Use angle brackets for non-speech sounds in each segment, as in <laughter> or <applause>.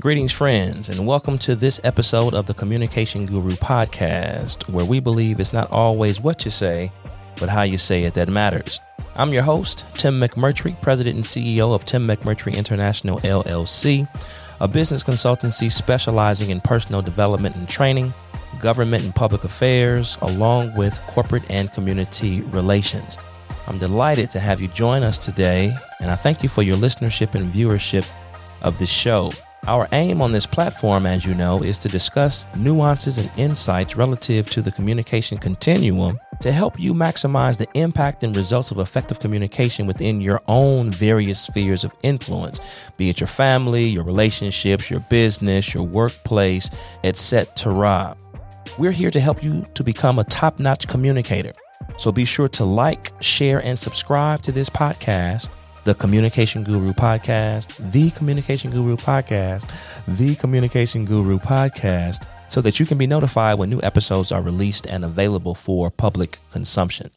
Greetings, friends, and welcome to this episode of the Communication Guru podcast, where we believe it's not always what you say, but how you say it that matters. I'm your host, Tim McMurtry, President and CEO of Tim McMurtry International LLC, a business consultancy specializing in personal development and training, government and public affairs, along with corporate and community relations. I'm delighted to have you join us today, and I thank you for your listenership and viewership of this show. Our aim on this platform, as you know, is to discuss nuances and insights relative to the communication continuum to help you maximize the impact and results of effective communication within your own various spheres of influence, be it your family, your relationships, your business, your workplace, etc. We're here to help you to become a top notch communicator. So be sure to like, share, and subscribe to this podcast the Communication Guru Podcast, the Communication Guru Podcast, the Communication Guru Podcast, so that you can be notified when new episodes are released and available for public consumption.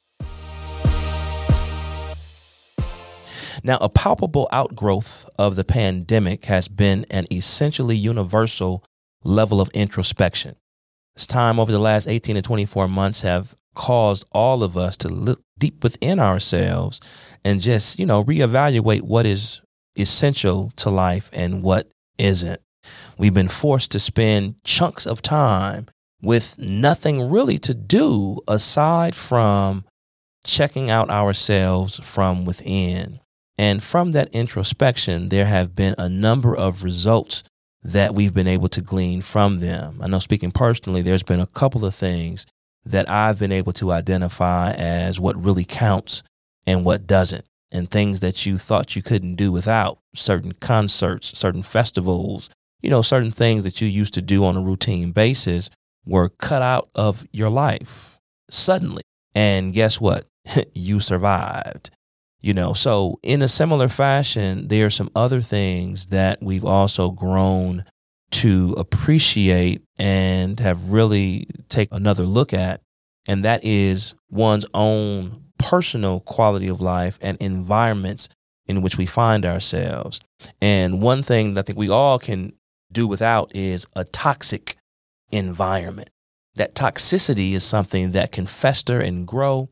Now, a palpable outgrowth of the pandemic has been an essentially universal level of introspection. This time over the last 18 to 24 months have caused all of us to look deep within ourselves and just, you know, reevaluate what is essential to life and what isn't. We've been forced to spend chunks of time with nothing really to do aside from checking out ourselves from within. And from that introspection, there have been a number of results that we've been able to glean from them. I know, speaking personally, there's been a couple of things that I've been able to identify as what really counts and what doesn't, and things that you thought you couldn't do without certain concerts, certain festivals, you know, certain things that you used to do on a routine basis were cut out of your life suddenly. And guess what? <laughs> you survived. You know, so in a similar fashion, there are some other things that we've also grown to appreciate and have really take another look at, and that is one's own personal quality of life and environments in which we find ourselves. And one thing that I think we all can do without is a toxic environment. That toxicity is something that can fester and grow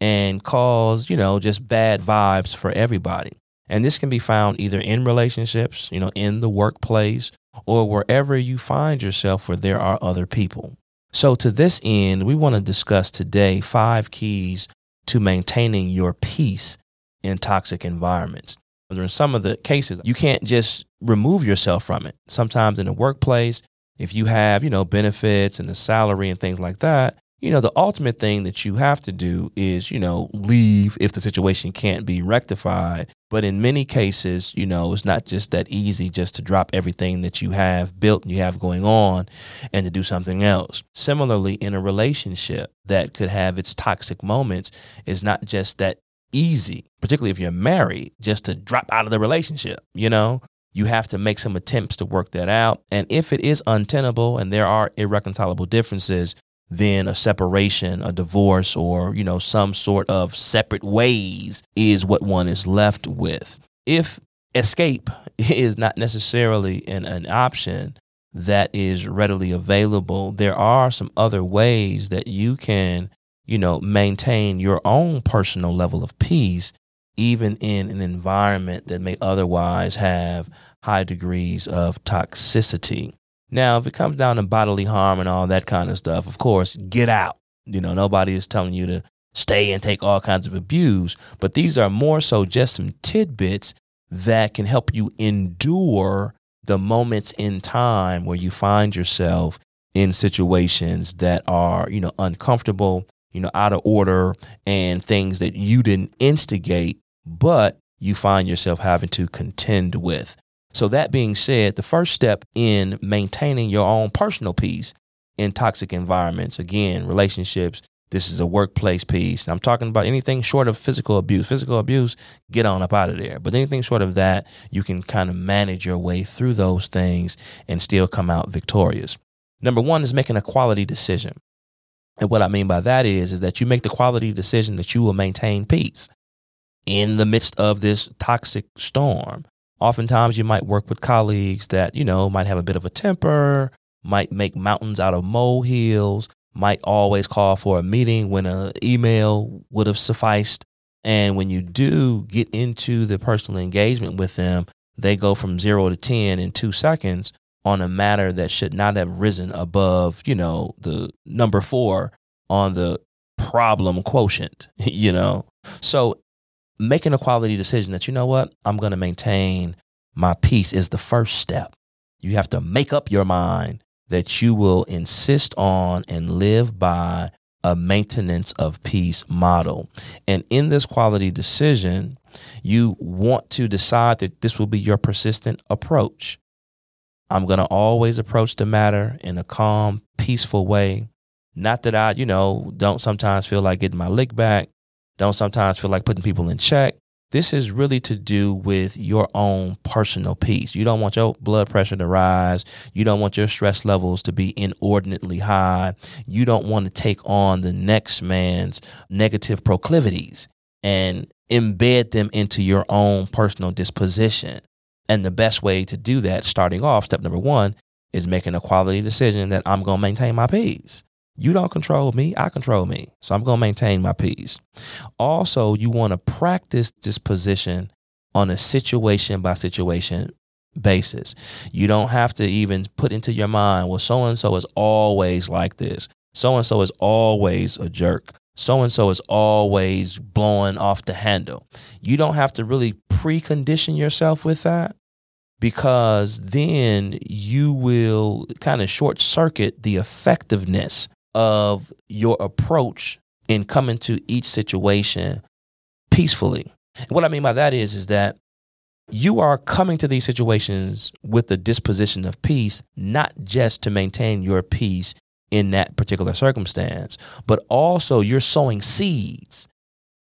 and cause, you know, just bad vibes for everybody. And this can be found either in relationships, you know, in the workplace, or wherever you find yourself where there are other people. So, to this end, we want to discuss today five keys to maintaining your peace in toxic environments. In some of the cases, you can't just remove yourself from it. Sometimes in the workplace, if you have, you know, benefits and a salary and things like that, you know, the ultimate thing that you have to do is, you know, leave if the situation can't be rectified. But in many cases, you know, it's not just that easy just to drop everything that you have built and you have going on and to do something else. Similarly, in a relationship that could have its toxic moments, is not just that easy, particularly if you're married, just to drop out of the relationship, you know? You have to make some attempts to work that out. And if it is untenable and there are irreconcilable differences, then a separation, a divorce, or, you know, some sort of separate ways is what one is left with. If escape <laughs> is not necessarily an, an option that is readily available, there are some other ways that you can, you know, maintain your own personal level of peace, even in an environment that may otherwise have high degrees of toxicity. Now, if it comes down to bodily harm and all that kind of stuff, of course, get out. You know, nobody is telling you to stay and take all kinds of abuse, but these are more so just some tidbits that can help you endure the moments in time where you find yourself in situations that are, you know, uncomfortable, you know, out of order and things that you didn't instigate, but you find yourself having to contend with. So, that being said, the first step in maintaining your own personal peace in toxic environments, again, relationships, this is a workplace piece. I'm talking about anything short of physical abuse. Physical abuse, get on up out of there. But anything short of that, you can kind of manage your way through those things and still come out victorious. Number one is making a quality decision. And what I mean by that is, is that you make the quality decision that you will maintain peace in the midst of this toxic storm Oftentimes, you might work with colleagues that, you know, might have a bit of a temper, might make mountains out of molehills, might always call for a meeting when an email would have sufficed. And when you do get into the personal engagement with them, they go from zero to 10 in two seconds on a matter that should not have risen above, you know, the number four on the problem quotient, <laughs> you know? So making a quality decision that, you know what, I'm going to maintain my peace is the first step. You have to make up your mind that you will insist on and live by a maintenance of peace model. And in this quality decision, you want to decide that this will be your persistent approach. I'm going to always approach the matter in a calm, peaceful way. Not that I, you know, don't sometimes feel like getting my lick back, don't sometimes feel like putting people in check. This is really to do with your own personal peace. You don't want your blood pressure to rise. You don't want your stress levels to be inordinately high. You don't want to take on the next man's negative proclivities and embed them into your own personal disposition. And the best way to do that, starting off, step number one, is making a quality decision that I'm going to maintain my peace. You don't control me, I control me. So I'm going to maintain my peace. Also, you want to practice this position on a situation by situation basis. You don't have to even put into your mind, well, so and so is always like this. So and so is always a jerk. So and so is always blowing off the handle. You don't have to really precondition yourself with that because then you will kind of short circuit the effectiveness of your approach in coming to each situation peacefully. And what I mean by that is is that you are coming to these situations with the disposition of peace, not just to maintain your peace in that particular circumstance, but also you're sowing seeds.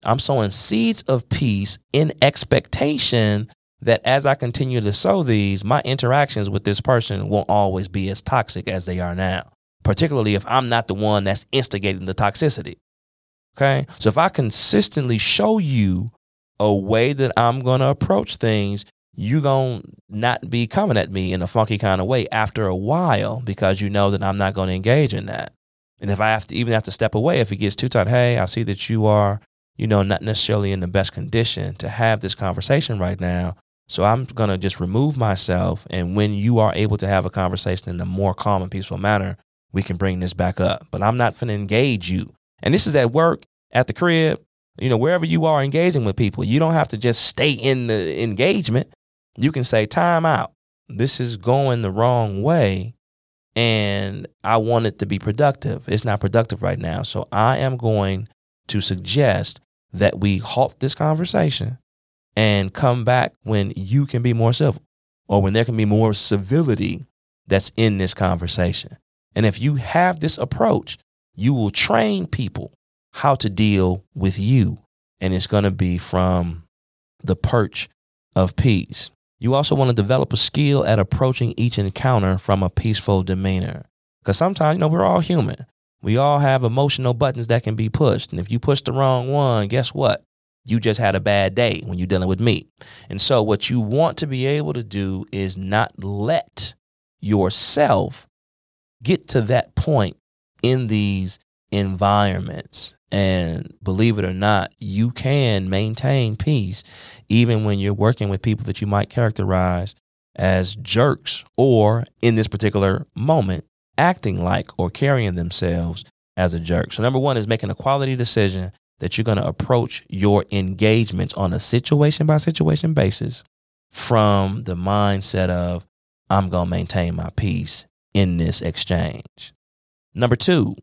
I'm sowing seeds of peace in expectation that as I continue to sow these, my interactions with this person won't always be as toxic as they are now particularly if I'm not the one that's instigating the toxicity. Okay. So if I consistently show you a way that I'm going to approach things, you're going to not be coming at me in a funky kind of way after a while because you know that I'm not going to engage in that. And if I have to even have to step away, if it gets too tight, hey, I see that you are, you know, not necessarily in the best condition to have this conversation right now. So I'm going to just remove myself. And when you are able to have a conversation in a more calm and peaceful manner, we can bring this back up. But I'm not to engage you. And this is at work, at the crib, you know, wherever you are engaging with people. You don't have to just stay in the engagement. You can say, time out. This is going the wrong way. And I want it to be productive. It's not productive right now. So I am going to suggest that we halt this conversation and come back when you can be more civil or when there can be more civility that's in this conversation. And if you have this approach, you will train people how to deal with you. And it's going to be from the perch of peace. You also want to develop a skill at approaching each encounter from a peaceful demeanor. Because sometimes, you know, we're all human. We all have emotional buttons that can be pushed. And if you push the wrong one, guess what? You just had a bad day when you're dealing with me. And so, what you want to be able to do is not let yourself get to that point in these environments. And believe it or not, you can maintain peace even when you're working with people that you might characterize as jerks or in this particular moment acting like or carrying themselves as a jerk. So, number one is making a quality decision that you're going to approach your engagements on a situation by situation basis from the mindset of, I'm going to maintain my peace in this exchange. Number two,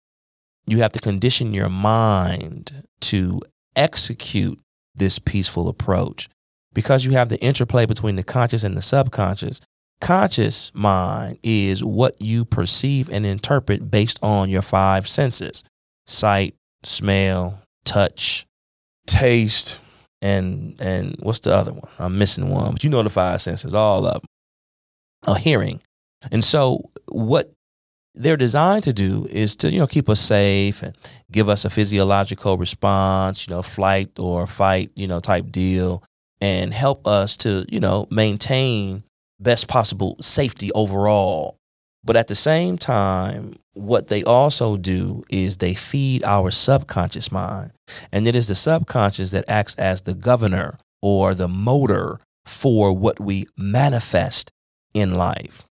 you have to condition your mind to execute this peaceful approach because you have the interplay between the conscious and the subconscious. Conscious mind is what you perceive and interpret based on your five senses sight, smell, touch, taste, and and what's the other one? I'm missing one, but you know the five senses, all of them. A hearing. And so what they're designed to do is to you know keep us safe and give us a physiological response you know flight or fight you know type deal and help us to, you know, maintain best possible safety overall. But at the same time, what they also do is they feed our subconscious mind. And it is the subconscious that acts as the governor or the motor for what we manifest in life.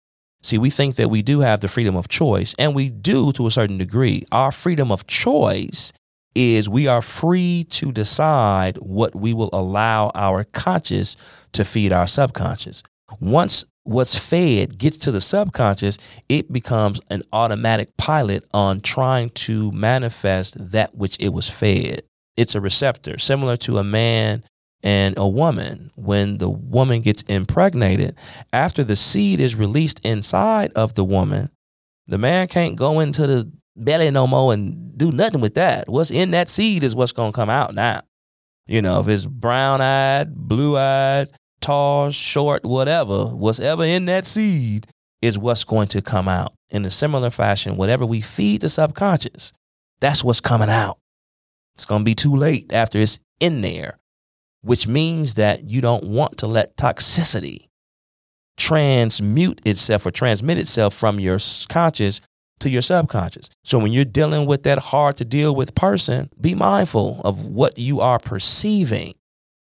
See, we think that we do have the freedom of choice, and we do to a certain degree. Our freedom of choice is we are free to decide what we will allow our conscious to feed our subconscious. Once what's fed gets to the subconscious, it becomes an automatic pilot on trying to manifest that which it was fed. It's a receptor, similar to a man and a woman. When the woman gets impregnated, after the seed is released inside of the woman, the man can't go into the belly no more and do nothing with that. What's in that seed is what's going to come out now. You know, if it's brown eyed, blue eyed, tall, short, whatever, whatever in that seed is what's going to come out. In a similar fashion, whatever we feed the subconscious, that's what's coming out. It's going to be too late after it's in there, which means that you don't want to let toxicity transmute itself or transmit itself from your conscious to your subconscious. So when you're dealing with that hard to deal with person, be mindful of what you are perceiving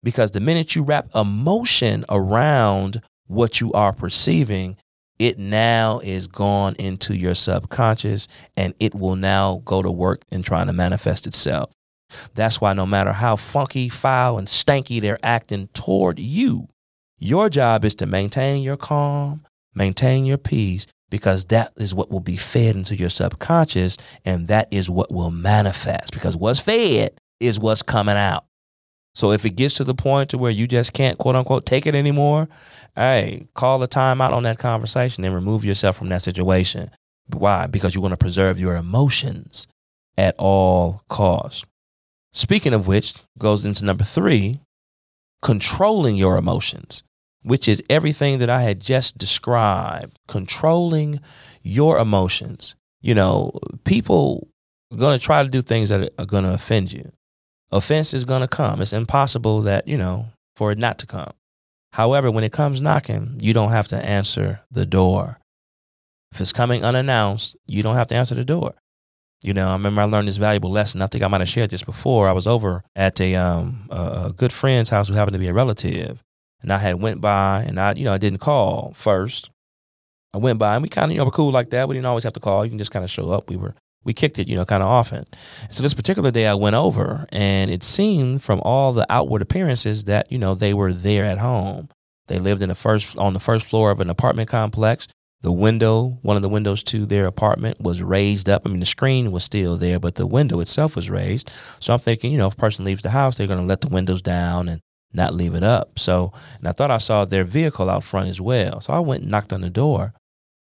because the minute you wrap emotion around what you are perceiving, it now is gone into your subconscious and it will now go to work in trying to manifest itself. That's why no matter how funky, foul, and stanky they're acting toward you, your job is to maintain your calm, maintain your peace, because that is what will be fed into your subconscious and that is what will manifest because what's fed is what's coming out. So if it gets to the point to where you just can't quote unquote take it anymore, hey, call a timeout on that conversation and remove yourself from that situation. Why? Because you want to preserve your emotions at all costs. Speaking of which, goes into number three, controlling your emotions, which is everything that I had just described. Controlling your emotions. You know, people are going to try to do things that are going to offend you offense is going to come. It's impossible that, you know, for it not to come. However, when it comes knocking, you don't have to answer the door. If it's coming unannounced, you don't have to answer the door. You know, I remember I learned this valuable lesson. I think I might have shared this before. I was over at a, um, a good friend's house who happened to be a relative, and I had went by, and I, you know, I didn't call first. I went by, and we kind of, you know, were cool like that. We didn't always have to call. You can just kind of show up. We were we kicked it, you know, kind of often. So this particular day I went over and it seemed from all the outward appearances that, you know, they were there at home. They lived in the first on the first floor of an apartment complex. The window, one of the windows to their apartment was raised up. I mean, the screen was still there, but the window itself was raised. So I'm thinking, you know, if a person leaves the house, they're going to let the windows down and not leave it up. So, and I thought I saw their vehicle out front as well. So I went and knocked on the door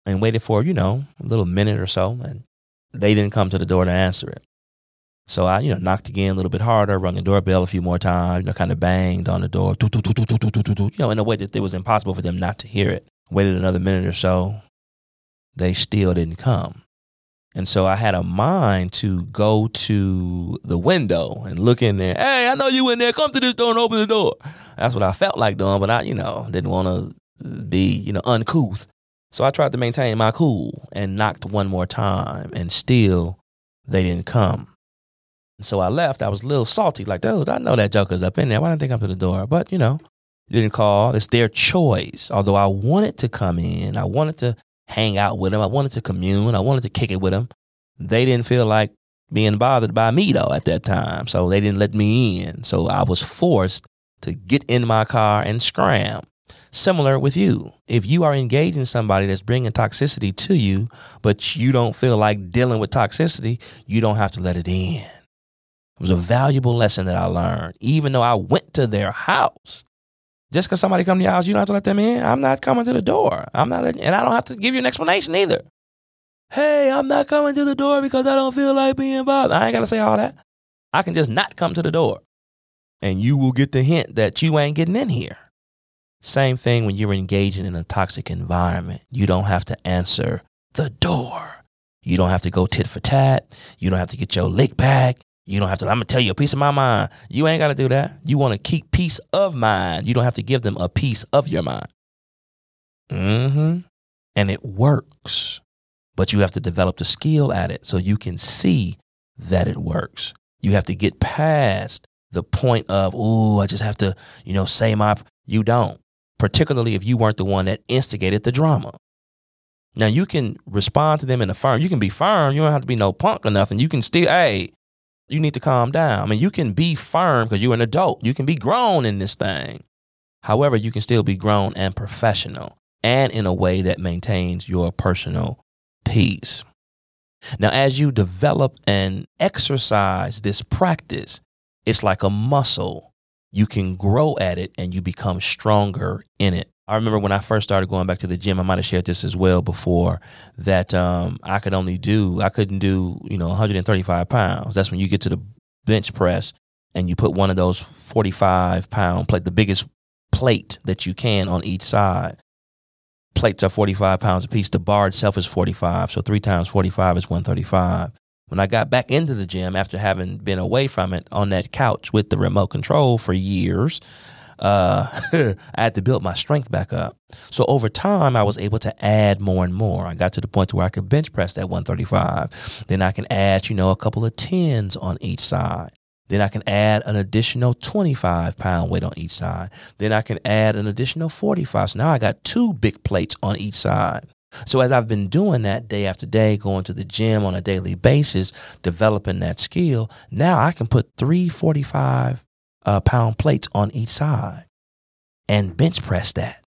and waited for, you know, a little minute or so. And they didn't come to the door to answer it. So I, you know, knocked again a little bit harder, rung the doorbell a few more times, you know, kind of banged on the door, you know, in a way that it was impossible for them not to hear it. Waited another minute or so. They still didn't come. And so I had a mind to go to the window and look in there. Hey, I know you in there. Come to this door and open the door. That's what I felt like doing, but I, you know, didn't want to be, you know, uncouth. So I tried to maintain my cool and knocked one more time, and still they didn't come. So I left. I was a little salty, like, dude, I know that Joker's up in there. Why didn't they come to the door? But, you know, didn't call. It's their choice. Although I wanted to come in, I wanted to hang out with them, I wanted to commune, I wanted to kick it with them. They didn't feel like being bothered by me, though, at that time. So they didn't let me in. So I was forced to get in my car and scram. Similar with you. If you are engaging somebody that's bringing toxicity to you, but you don't feel like dealing with toxicity, you don't have to let it in. It was a valuable lesson that I learned, even though I went to their house. Just because somebody come to your house, you don't have to let them in. I'm not coming to the door. I'm not, and I don't have to give you an explanation either. Hey, I'm not coming to the door because I don't feel like being bothered. I ain't got to say all that. I can just not come to the door. And you will get the hint that you ain't getting in here. Same thing when you're engaging in a toxic environment. You don't have to answer the door. You don't have to go tit for tat. You don't have to get your lick back. You don't have to, I'm to tell you a piece of my mind. You ain't got to do that. You want to keep peace of mind. You don't have to give them a piece of your mind. Mm-hmm. And it works. But you have to develop the skill at it so you can see that it works. You have to get past the point of, oh, I just have to, you know, say my, you don't, particularly if you weren't the one that instigated the drama. Now you can respond to them in a firm. You can be firm. You don't have to be no punk or nothing. You can still, hey, you need to calm down. I mean, you can be firm because you're an adult. You can be grown in this thing. However, you can still be grown and professional and in a way that maintains your personal peace. Now, as you develop and exercise this practice, it's like a muscle. You can grow at it and you become stronger in it. I remember when I first started going back to the gym, I might have shared this as well before, that um, I could only do, I couldn't do, you know, 135 pounds. That's when you get to the bench press and you put one of those 45 pound plate, the biggest plate that you can on each side. Plates are 45 pounds a piece. The bar itself is 45. So three times 45 is 135. When I got back into the gym after having been away from it on that couch with the remote control for years, uh, <laughs> I had to build my strength back up. So over time, I was able to add more and more. I got to the point to where I could bench press that 135. Then I can add, you know, a couple of tens on each side. Then I can add an additional 25 pound weight on each side. Then I can add an additional 45. So now I got two big plates on each side. So as I've been doing that day after day, going to the gym on a daily basis, developing that skill, now I can put three 45 uh, pound plates on each side and bench press that.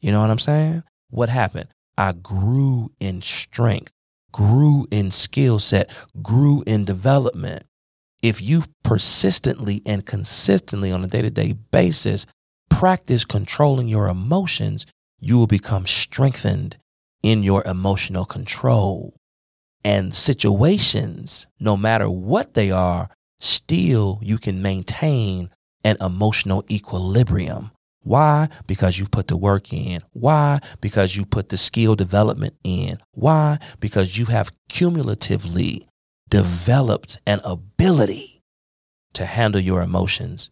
You know what I'm saying? What happened? I grew in strength, grew in skill set, grew in development. If you persistently and consistently on a day to day basis practice controlling your emotions, you will become strengthened in your emotional control. And situations, no matter what they are, still you can maintain an emotional equilibrium. Why? Because you put the work in. Why? Because you put the skill development in. Why? Because you have cumulatively developed an ability to handle your emotions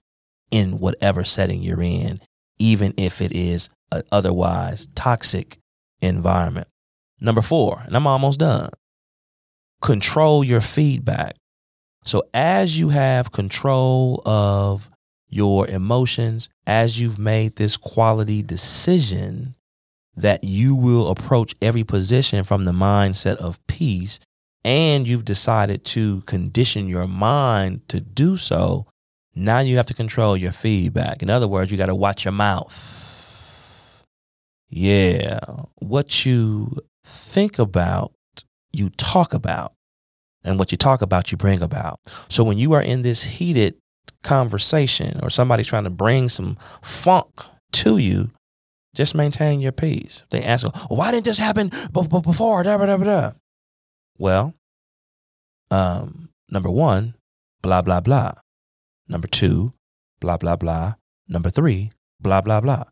in whatever setting you're in, even if it is an otherwise toxic environment. Number four, and I'm almost done. Control your feedback. So as you have control of your emotions as you've made this quality decision that you will approach every position from the mindset of peace and you've decided to condition your mind to do so, now you have to control your feedback. In other words, you got to watch your mouth. Yeah. What you think about, you talk about. And what you talk about, you bring about. So when you are in this heated conversation or somebody's trying to bring some funk to you, just maintain your peace. They ask, well, why didn't this happen before? Da, da, da, well, um, number one, blah, blah, blah. Number two, blah, blah, blah. Number three, blah, blah, blah.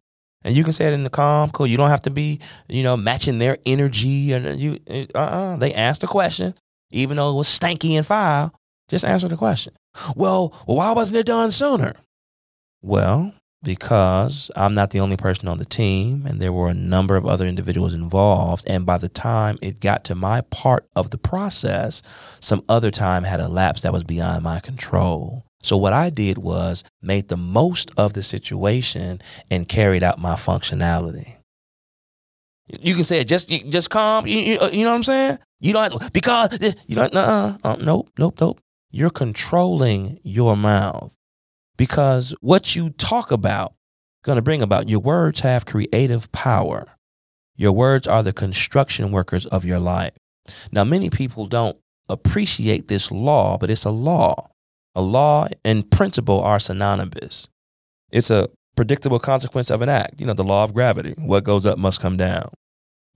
And you can say it in the calm, cool. You don't have to be, you know, matching their energy. And you, uh, uh They asked a question, even though it was stanky and foul. Just answer the question. Well, why wasn't it done sooner? Well, because I'm not the only person on the team, and there were a number of other individuals involved. And by the time it got to my part of the process, some other time had elapsed that was beyond my control. So what I did was made the most of the situation and carried out my functionality. You can say it just just calm. You, you, you know what I'm saying? You don't have to, because you don't. Uh, uh, nope, nope, nope you're controlling your mouth because what you talk about going to bring about your words have creative power your words are the construction workers of your life now many people don't appreciate this law but it's a law a law and principle are synonymous it's a predictable consequence of an act. You know the law of gravity. What goes up must come down.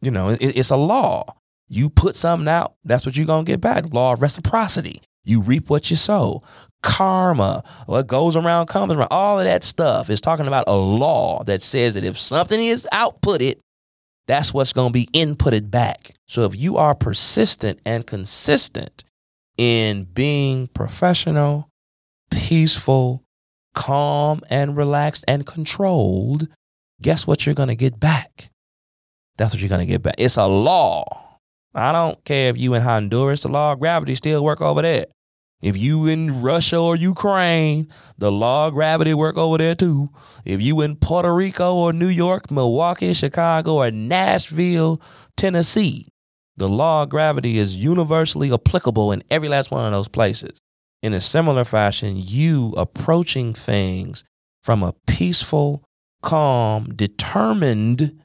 You know it, it's a law. You put something out that's what you're going to get back. Law of reciprocity. You reap what you sow. Karma, what goes around comes around. All of that stuff is talking about a law that says that if something is outputted, that's what's going to be inputted back. So if you are persistent and consistent in being professional, peaceful, calm, and relaxed and controlled, guess what you're going to get back? That's what you're going to get back. It's a law. I don't care if you in Honduras, the law of gravity still work over there. If you in Russia or Ukraine, the law of gravity work over there too. If you in Puerto Rico or New York, Milwaukee, Chicago, or Nashville, Tennessee, the law of gravity is universally applicable in every last one of those places. In a similar fashion, you approaching things from a peaceful, calm, determined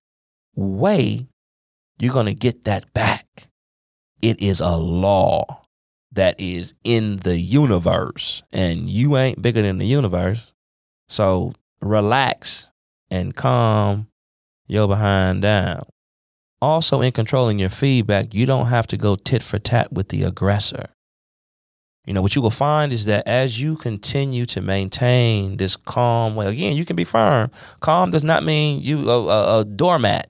way, you're going to get that back. It is a law that is in the universe, and you ain't bigger than the universe. So relax and calm your behind down. Also, in controlling your feedback, you don't have to go tit for tat with the aggressor. You know, what you will find is that as you continue to maintain this calm way, again, you can be firm. Calm does not mean you a, a, a doormat.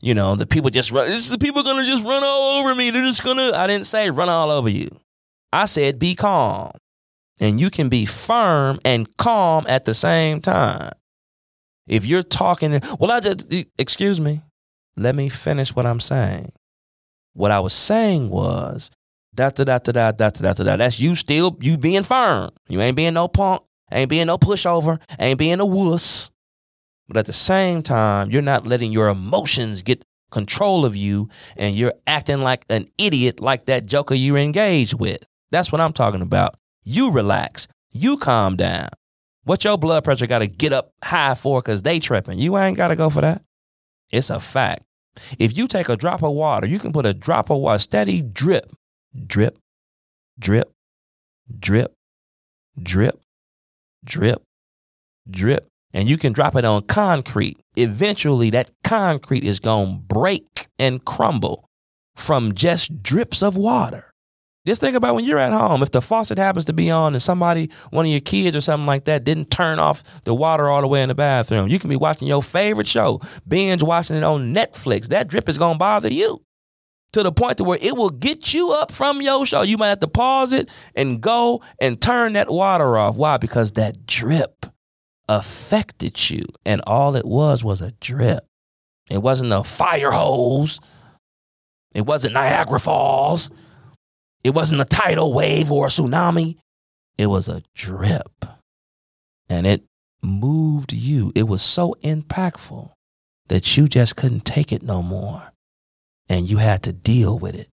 You know, the people just run. The people gonna just run all over me. They're just gonna. I didn't say run all over you. I said be calm. And you can be firm and calm at the same time. If you're talking, well, I just, excuse me, let me finish what I'm saying. What I was saying was, da da da da da da da da da. That's you still, you being firm. You ain't being no punk, ain't being no pushover, ain't being a wuss. But at the same time, you're not letting your emotions get control of you and you're acting like an idiot like that joker you're engaged with. That's what I'm talking about. You relax. You calm down. What your blood pressure got to get up high for because they tripping. You ain't got to go for that. It's a fact. If you take a drop of water, you can put a drop of water, steady drip, drip, drip, drip, drip, drip, drip, and you can drop it on concrete. Eventually, that concrete is going to break and crumble from just drips of water. Just think about when you're at home. If the faucet happens to be on and somebody, one of your kids or something like that, didn't turn off the water all the way in the bathroom, you can be watching your favorite show, binge watching it on Netflix. That drip is going to bother you to the point to where it will get you up from your show. You might have to pause it and go and turn that water off. Why? Because that drip affected you. And all it was was a drip. It wasn't a fire hose. It wasn't Niagara Falls. It wasn't a tidal wave or a tsunami. It was a drip. And it moved you. It was so impactful that you just couldn't take it no more. And you had to deal with it.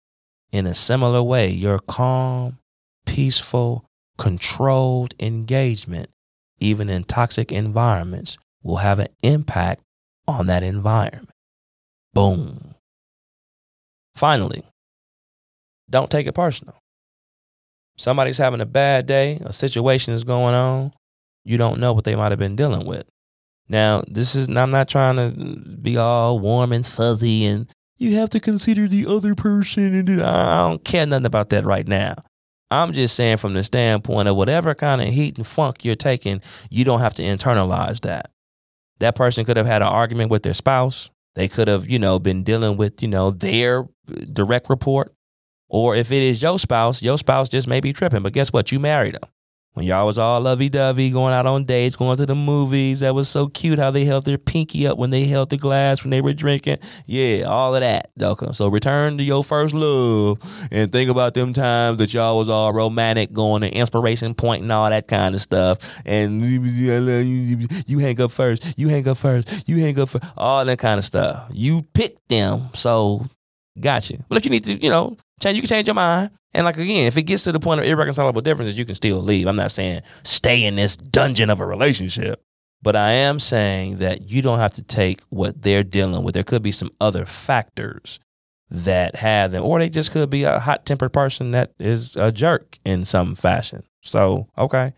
In a similar way, your calm, peaceful, controlled engagement, even in toxic environments, will have an impact on that environment. Boom. Finally, don't take it personal. Somebody's having a bad day, a situation is going on, you don't know what they might have been dealing with. Now, this is, I'm not trying to be all warm and fuzzy and you have to consider the other person. And I don't care nothing about that right now. I'm just saying from the standpoint of whatever kind of heat and funk you're taking, you don't have to internalize that. That person could have had an argument with their spouse. They could have, you know, been dealing with, you know, their uh, direct report. Or if it is your spouse, your spouse just may be tripping. But guess what? You married them. When y'all was all lovey dovey, going out on dates, going to the movies, that was so cute how they held their pinky up when they held the glass when they were drinking. Yeah, all of that. Okay. So return to your first love and think about them times that y'all was all romantic, going to inspiration point and all that kind of stuff. And you hang up first, you hang up first, you hang up first, all that kind of stuff. You picked them. So got you. But if you need to, you know, change, you can change your mind. And like again, if it gets to the point of irreconcilable differences, you can still leave. I'm not saying stay in this dungeon of a relationship. But I am saying that you don't have to take what they're dealing with. There could be some other factors that have them, or they just could be a hot tempered person that is a jerk in some fashion. So, okay.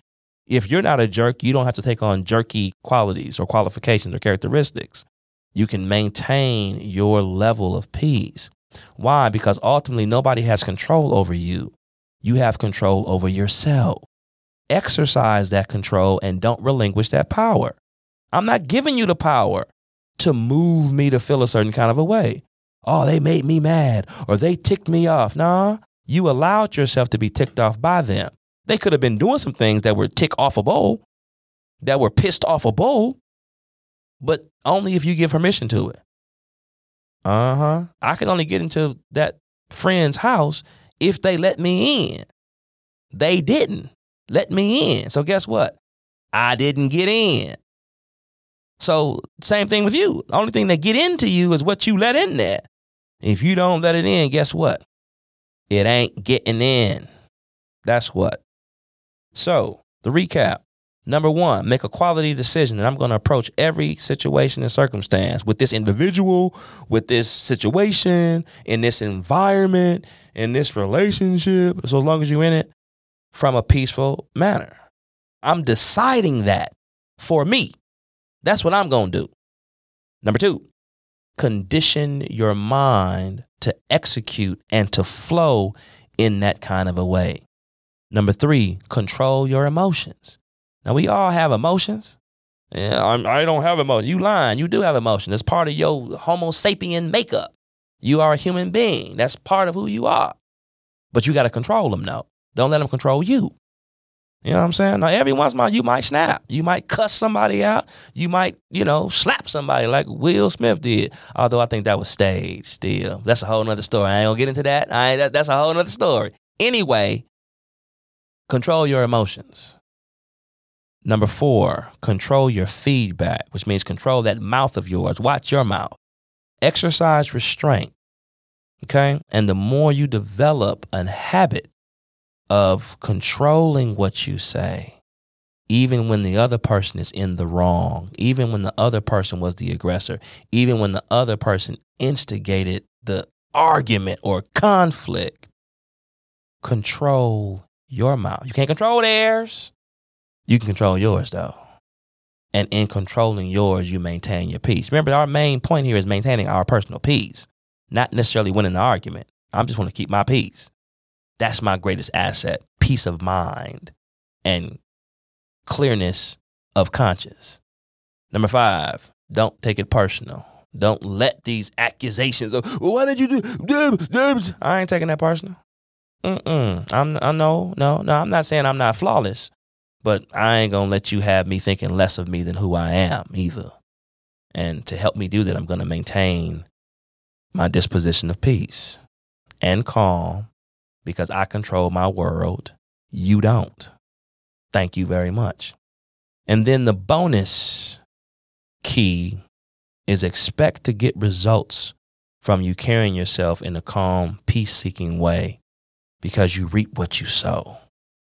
If you're not a jerk, you don't have to take on jerky qualities or qualifications or characteristics. You can maintain your level of peace. Why? Because ultimately, nobody has control over you. You have control over yourself. Exercise that control and don't relinquish that power. I'm not giving you the power to move me to feel a certain kind of a way. Oh, they made me mad or they ticked me off. Nah, You allowed yourself to be ticked off by them. They could have been doing some things that were tick off a bowl, that were pissed off a bowl, but only if you give permission to it. Uh huh. I can only get into that friend's house if they let me in. They didn't let me in. So guess what? I didn't get in. So same thing with you. The only thing that get into you is what you let in there. If you don't let it in, guess what? It ain't getting in. That's what. So the recap. Number one, make a quality decision. And I'm going to approach every situation and circumstance with this individual, with this situation, in this environment, in this relationship, so long as you're in it, from a peaceful manner. I'm deciding that for me. That's what I'm going to do. Number two, condition your mind to execute and to flow in that kind of a way. Number three, control your emotions. Now we all have emotions. Yeah, I'm, I do not have emotion. You lying. You do have emotion. It's part of your Homo sapien makeup. You are a human being. That's part of who you are. But you got to control them now. Don't let them control you. You know what I'm saying? Now, every once in a while, you might snap. You might cuss somebody out. You might, you know, slap somebody like Will Smith did. Although I think that was staged still. That's a whole nother story. I ain't going to get into that. I that. That's a whole nother story. Anyway, control your emotions. Number four, control your feedback, which means control that mouth of yours. Watch your mouth. Exercise restraint. Okay. And the more you develop a habit of controlling what you say, even when the other person is in the wrong, even when the other person was the aggressor, even when the other person instigated the argument or conflict, control your mouth. You can't control theirs. You can control yours though. And in controlling yours, you maintain your peace. Remember, our main point here is maintaining our personal peace, not necessarily winning the argument. I'm just want to keep my peace. That's my greatest asset peace of mind and clearness of conscience. Number five, don't take it personal. Don't let these accusations of, why did you do? I ain't taking that personal. Mm-mm. I'm, I no, no, no. I'm not saying I'm not flawless. But I ain't to let you have me thinking less of me than who I am either. And to help me do that, I'm to maintain my disposition of peace and calm because I control my world. You don't. Thank you very much. And then the bonus key is expect to get results from you carrying yourself in a calm, peace seeking way because you reap what you sow.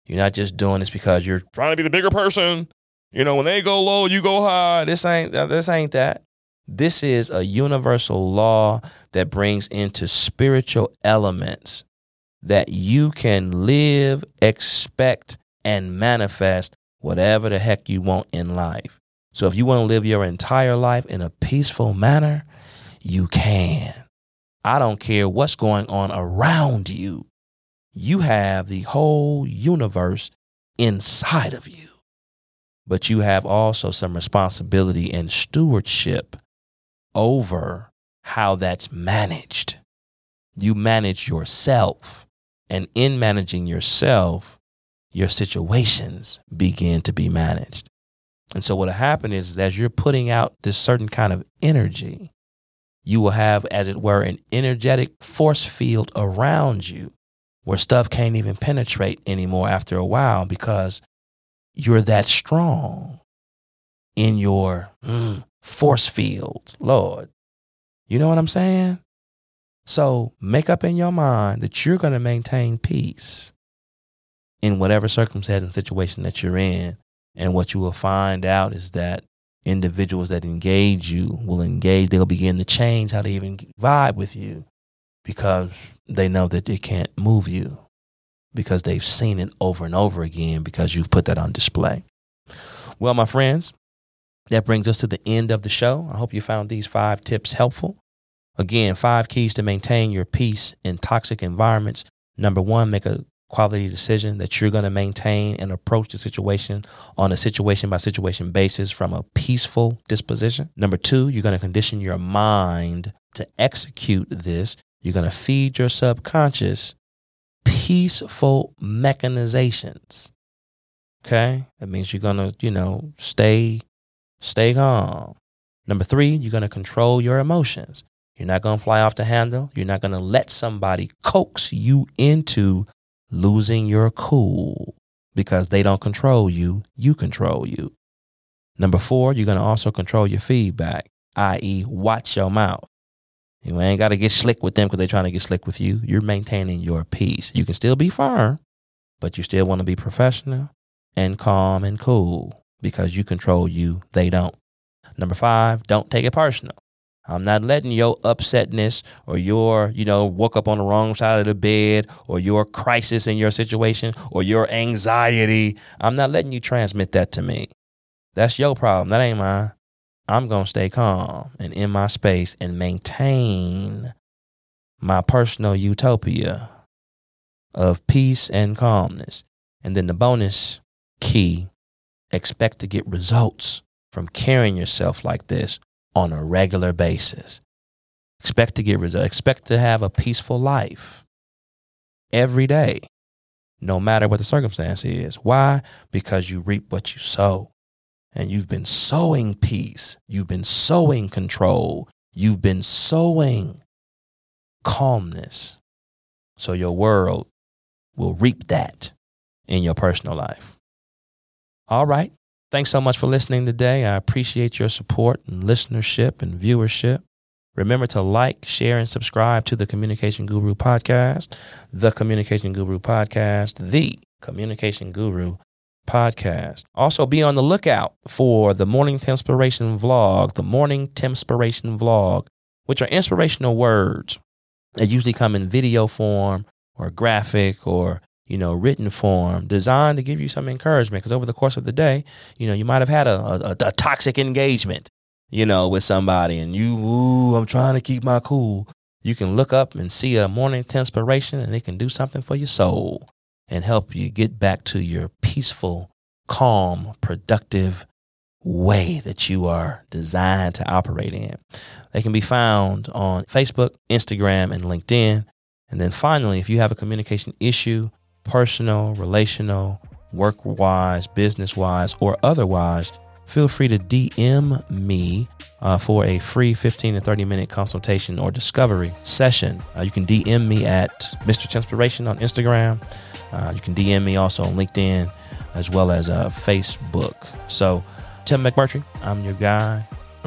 You're not just doing this because you're trying to be the bigger person. You know, when they go low, you go high. This ain't this ain't that. This is a universal law that brings into spiritual elements that you can live, expect, and manifest whatever the heck you want in life. So if you want to live your entire life in a peaceful manner, you can. I don't care what's going on around you you have the whole universe inside of you. But you have also some responsibility and stewardship over how that's managed. You manage yourself. And in managing yourself, your situations begin to be managed. And so, what will happen is, as you're putting out this certain kind of energy, you will have, as it were, an energetic force field around you where stuff can't even penetrate anymore after a while because you're that strong in your mm, force fields, Lord. You know what I'm saying? So make up in your mind that you're going to maintain peace in whatever circumstance and situation that you're in. And what you will find out is that individuals that engage you will engage, they'll begin to change how they even vibe with you because they know that it can't move you because they've seen it over and over again because you've put that on display. Well, my friends, that brings us to the end of the show. I hope you found these five tips helpful. Again, five keys to maintain your peace in toxic environments. Number one, make a quality decision that you're going to maintain and approach the situation on a situation by situation basis from a peaceful disposition. Number two, you're going to condition your mind to execute this you're going to feed your subconscious peaceful mechanizations. Okay? That means you're going to, you know, stay stay calm. Number 3, you're going to control your emotions. You're not going to fly off the handle. You're not going to let somebody coax you into losing your cool because they don't control you, you control you. Number 4, you're going to also control your feedback, i.e., watch your mouth. You ain't got to get slick with them because they're trying to get slick with you. You're maintaining your peace. You can still be firm, but you still want to be professional and calm and cool because you control you, they don't. Number five, don't take it personal. I'm not letting your upsetness or your, you know, woke up on the wrong side of the bed or your crisis in your situation or your anxiety. I'm not letting you transmit that to me. That's your problem. That ain't mine. I'm going to stay calm and in my space and maintain my personal utopia of peace and calmness. And then the bonus key expect to get results from carrying yourself like this on a regular basis. Expect to get results. Expect to have a peaceful life every day, no matter what the circumstance is. Why? Because you reap what you sow and you've been sowing peace, you've been sowing control, you've been sowing calmness. So your world will reap that in your personal life. All right. Thanks so much for listening today. I appreciate your support and listenership and viewership. Remember to like, share, and subscribe to the Communication Guru podcast, the Communication Guru podcast, the Communication Guru podcast. Also, be on the lookout for the Morning Inspiration vlog, the Morning Inspiration vlog, which are inspirational words that usually come in video form or graphic or you know written form designed to give you some encouragement. Because over the course of the day you know you might have had a, a, a toxic engagement you know with somebody and you ooh i'm trying to keep my cool. You can look up and see a morning inspiration and it can do something for your soul and help you get back to your peaceful, calm, productive way that you are designed to operate in. They can be found on Facebook, Instagram, and LinkedIn. And then finally, if you have a communication issue, personal, relational, work wise, business wise, or otherwise, feel free to DM me uh, for a free 15 to 30 minute consultation or discovery session. Uh, you can DM me at Mr. Inspiration on Instagram. Uh, you can DM me also on LinkedIn as well as uh, Facebook. So, Tim McMurtry, I'm your guy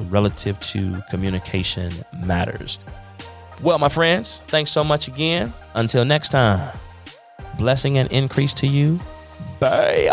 relative to communication matters. Well, my friends, thanks so much again. Until next time, blessing and increase to you. Bye.